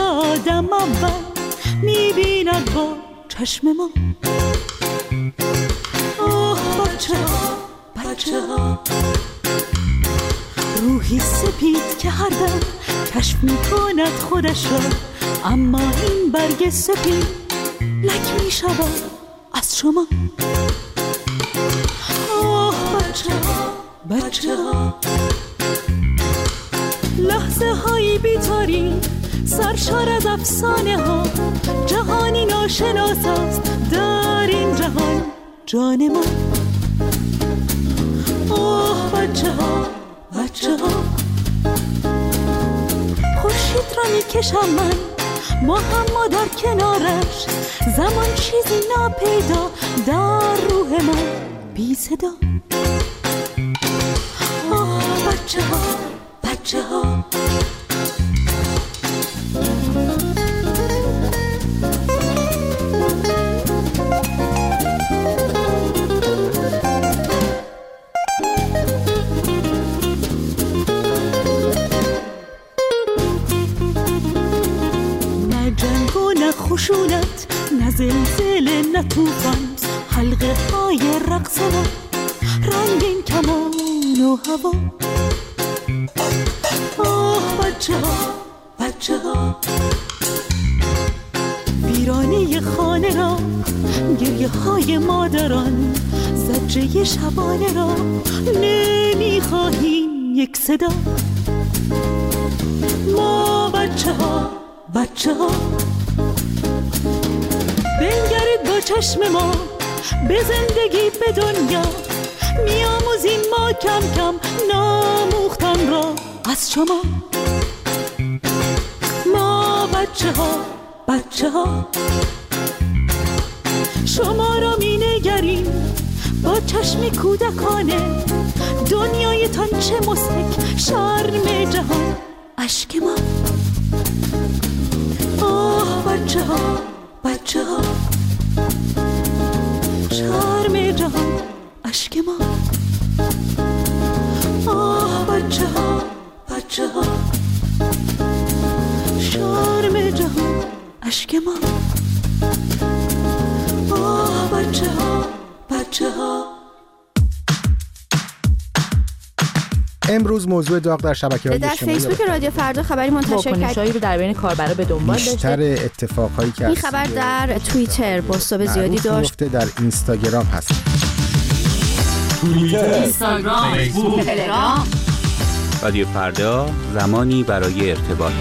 آدم اول می‌بیند با چشم ما. آه بچه ها بچه ها روحی سپید که هر دم کشف می‌کند خودش را اما این برگ سپید لک می‌شود از شما. آه بچه ها بچه ها لحظه هایی بیتاری سرشار از افسانه ها. جهانی ناشناس است در این جهان. جان ما. آه بچه ها بچه ها. خورشید را می‌کشم من. ما هم ما در کنارش. زمان چیزی ناپیدا در روح ما. بی صدا. آه بچه ها بچه ها. هوا. آه بچه ها بچه ها. ویرانه خانه را گریه های مادران زجه شبانه را نمی‌خواهیم یک صدا. ما بچه ها بچه ها. بنگرید با چشم ما به زندگی به دنیا. کم کم ناموختن را از شما. ما بچه ها بچه ها شما را می نگریم با چشم کودکانه. دنیایتان چه مسک شرم جهان اشک ما. آه بچه ها بچه ها شرم جهان اشک ما. بچه ها شرم جهان اشک ما. آه بچه ها بچه ها امروز موضوع داغ در شبکه های در فیسبوک رادیو فردا خبری منتشر کرد. رو در بین کاربرا به دنبال بیشتر داشته اتفاقهایی که این خبر در توییتر بازتاب زیادی معروف داشت. در اینستاگرام هست. اینستاگرام تلگرام. رادیو فردا زمانی برای ارتباط.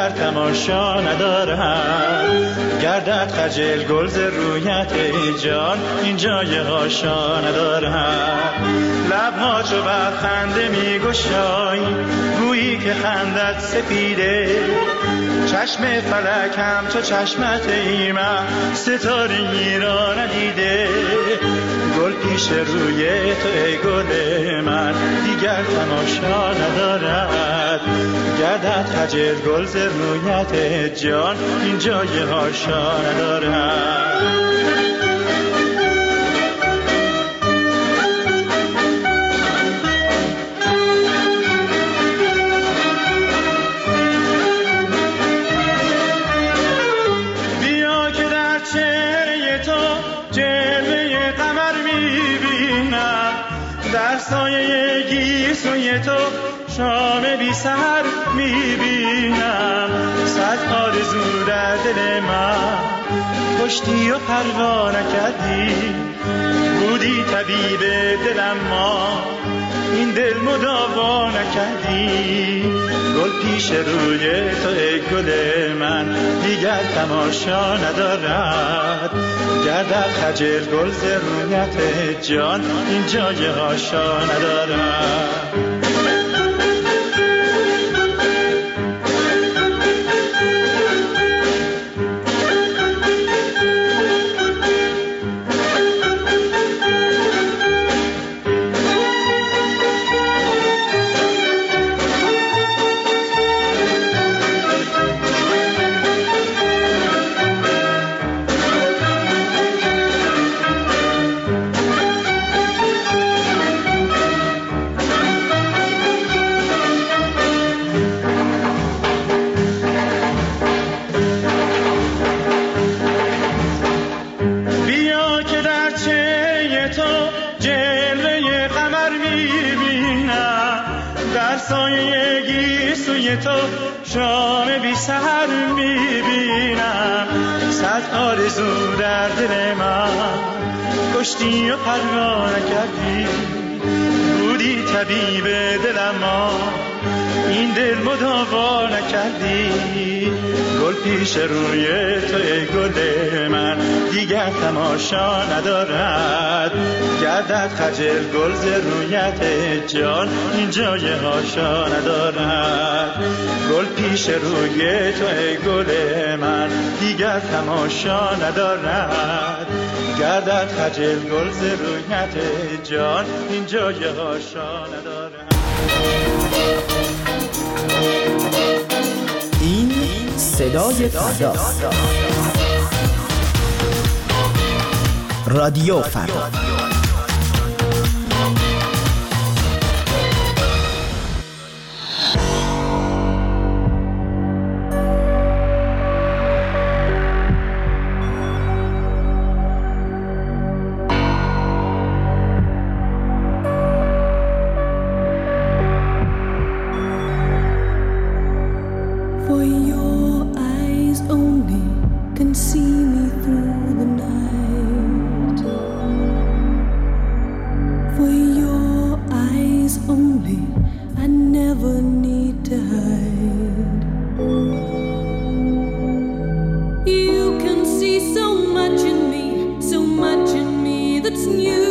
دیگر تماشا ندارم. گردد خجل گل ز رویت ای جان این جای هاشا ندارم. لبها چو بر خنده می گشای گویی که خندت سپیده. چشم فلکم تو چشمت ای من ستاره را ندیده. گل پیش روی تو ای گل من دیگر تماشا ندارد. گردد خجل گل ز رویت جان. این جای هاشا ندارد. شام بی سر می‌بینم. صد آرزو در دل من. کشتی و پروا نکردی. بودی طبیب دلم ما. این دل مداوا نکردی. گل پیش روی تو ای گل من. دیگر تماشا ندارد. گردد خجل گل زرونیت جان. این جای هاشا ندارد. آرزو در دل من. کشتی و پروا نکردی بودی طبیب دلم ما. این دل مداوا نکردی. گل پیش روی تو ای گل من. دیگر تماشا ندارد. گردد خجل گل رویت جان. این جای هاشا ندارد. گل پیش روی تو ای گل من. دیگر تماشا ندارد. گردد خجل گل رویت جان. این جای هاشا ندارد. این صدای فرداست رادیو فردا. much in me, so much in me that's new.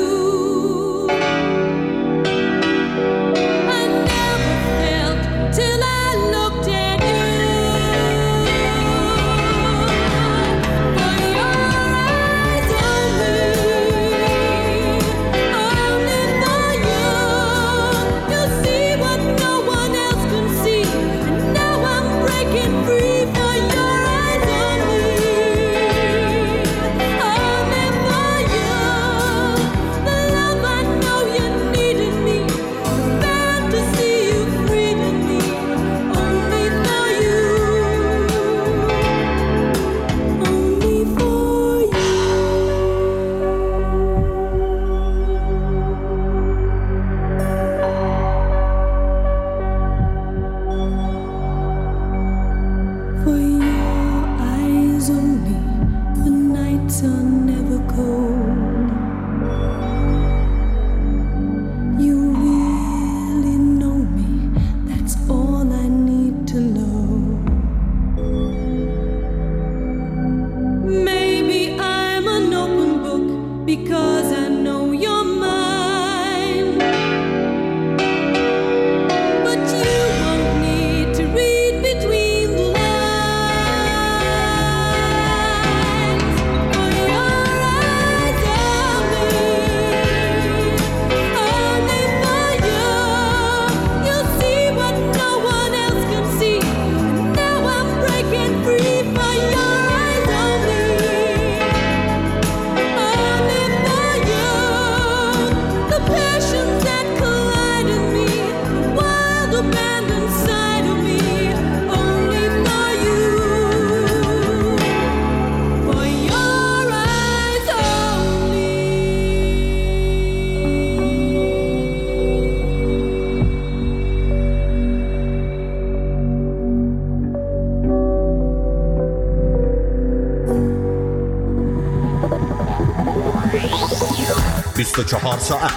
24 ساعت.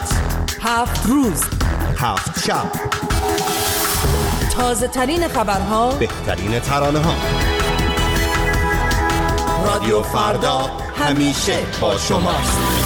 هفت روز. هفت شب. تازه ترین خبرها. بهترین ترانه ها رادیو فردا همیشه با شماست.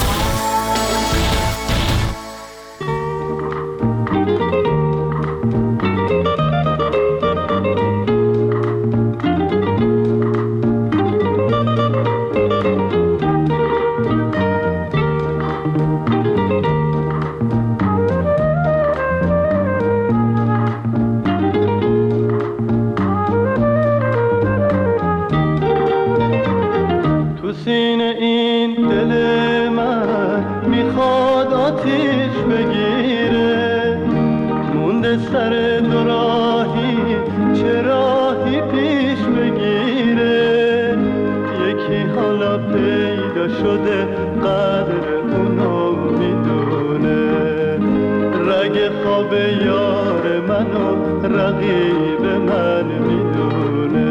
شده قدر اونو می‌دونه. رگ خواب یار منو رقیب من می‌دونه.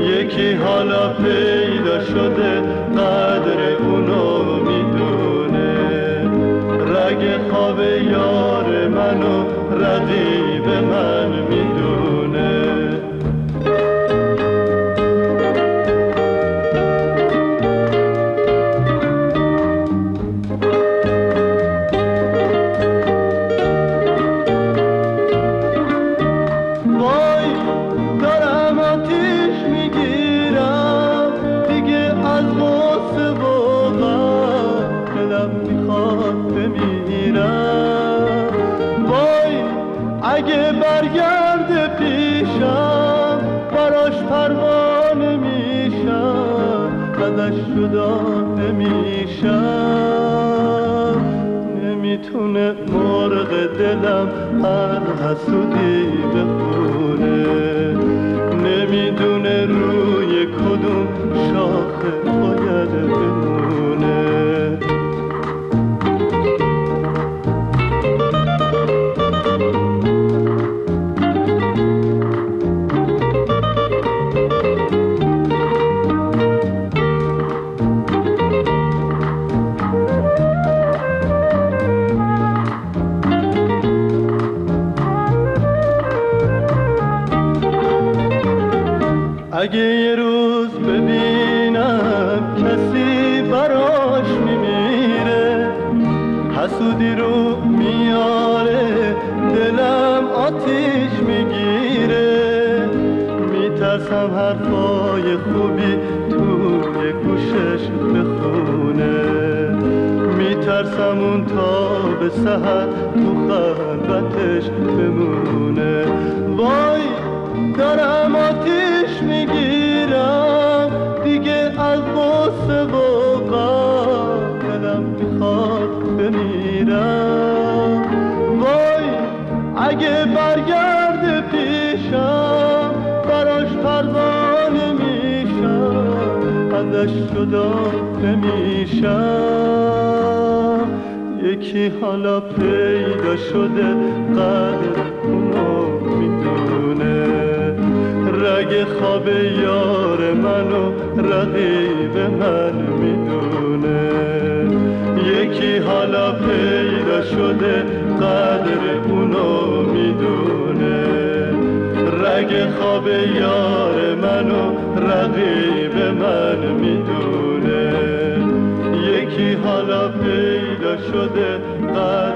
یکی حالا پیدا شده قدر ازش جدا نمیشم نمی‌تونه مرغ دلم هر حسودی بخونه. نمی‌دونه روی کدوم شاخه باید بمونه. میترسم حرفای خوبی توی گوشش بخونه. میترسم اون تا به سهر تو خلوتش بمونه. وای دارم آتیش می‌گیرم. دیگه از غصه و دلم می‌خواد بمیرم. وای اگه برگرده ازش جدا نمیشم. یکی حالا پیدا شده قدر اونو می‌دونه. رگ خواب یار منو رقیب من می‌دونه. یکی حالا پیدا شده قدر اونو می‌دونه. رگ خواب یار منو رقیب شده قدر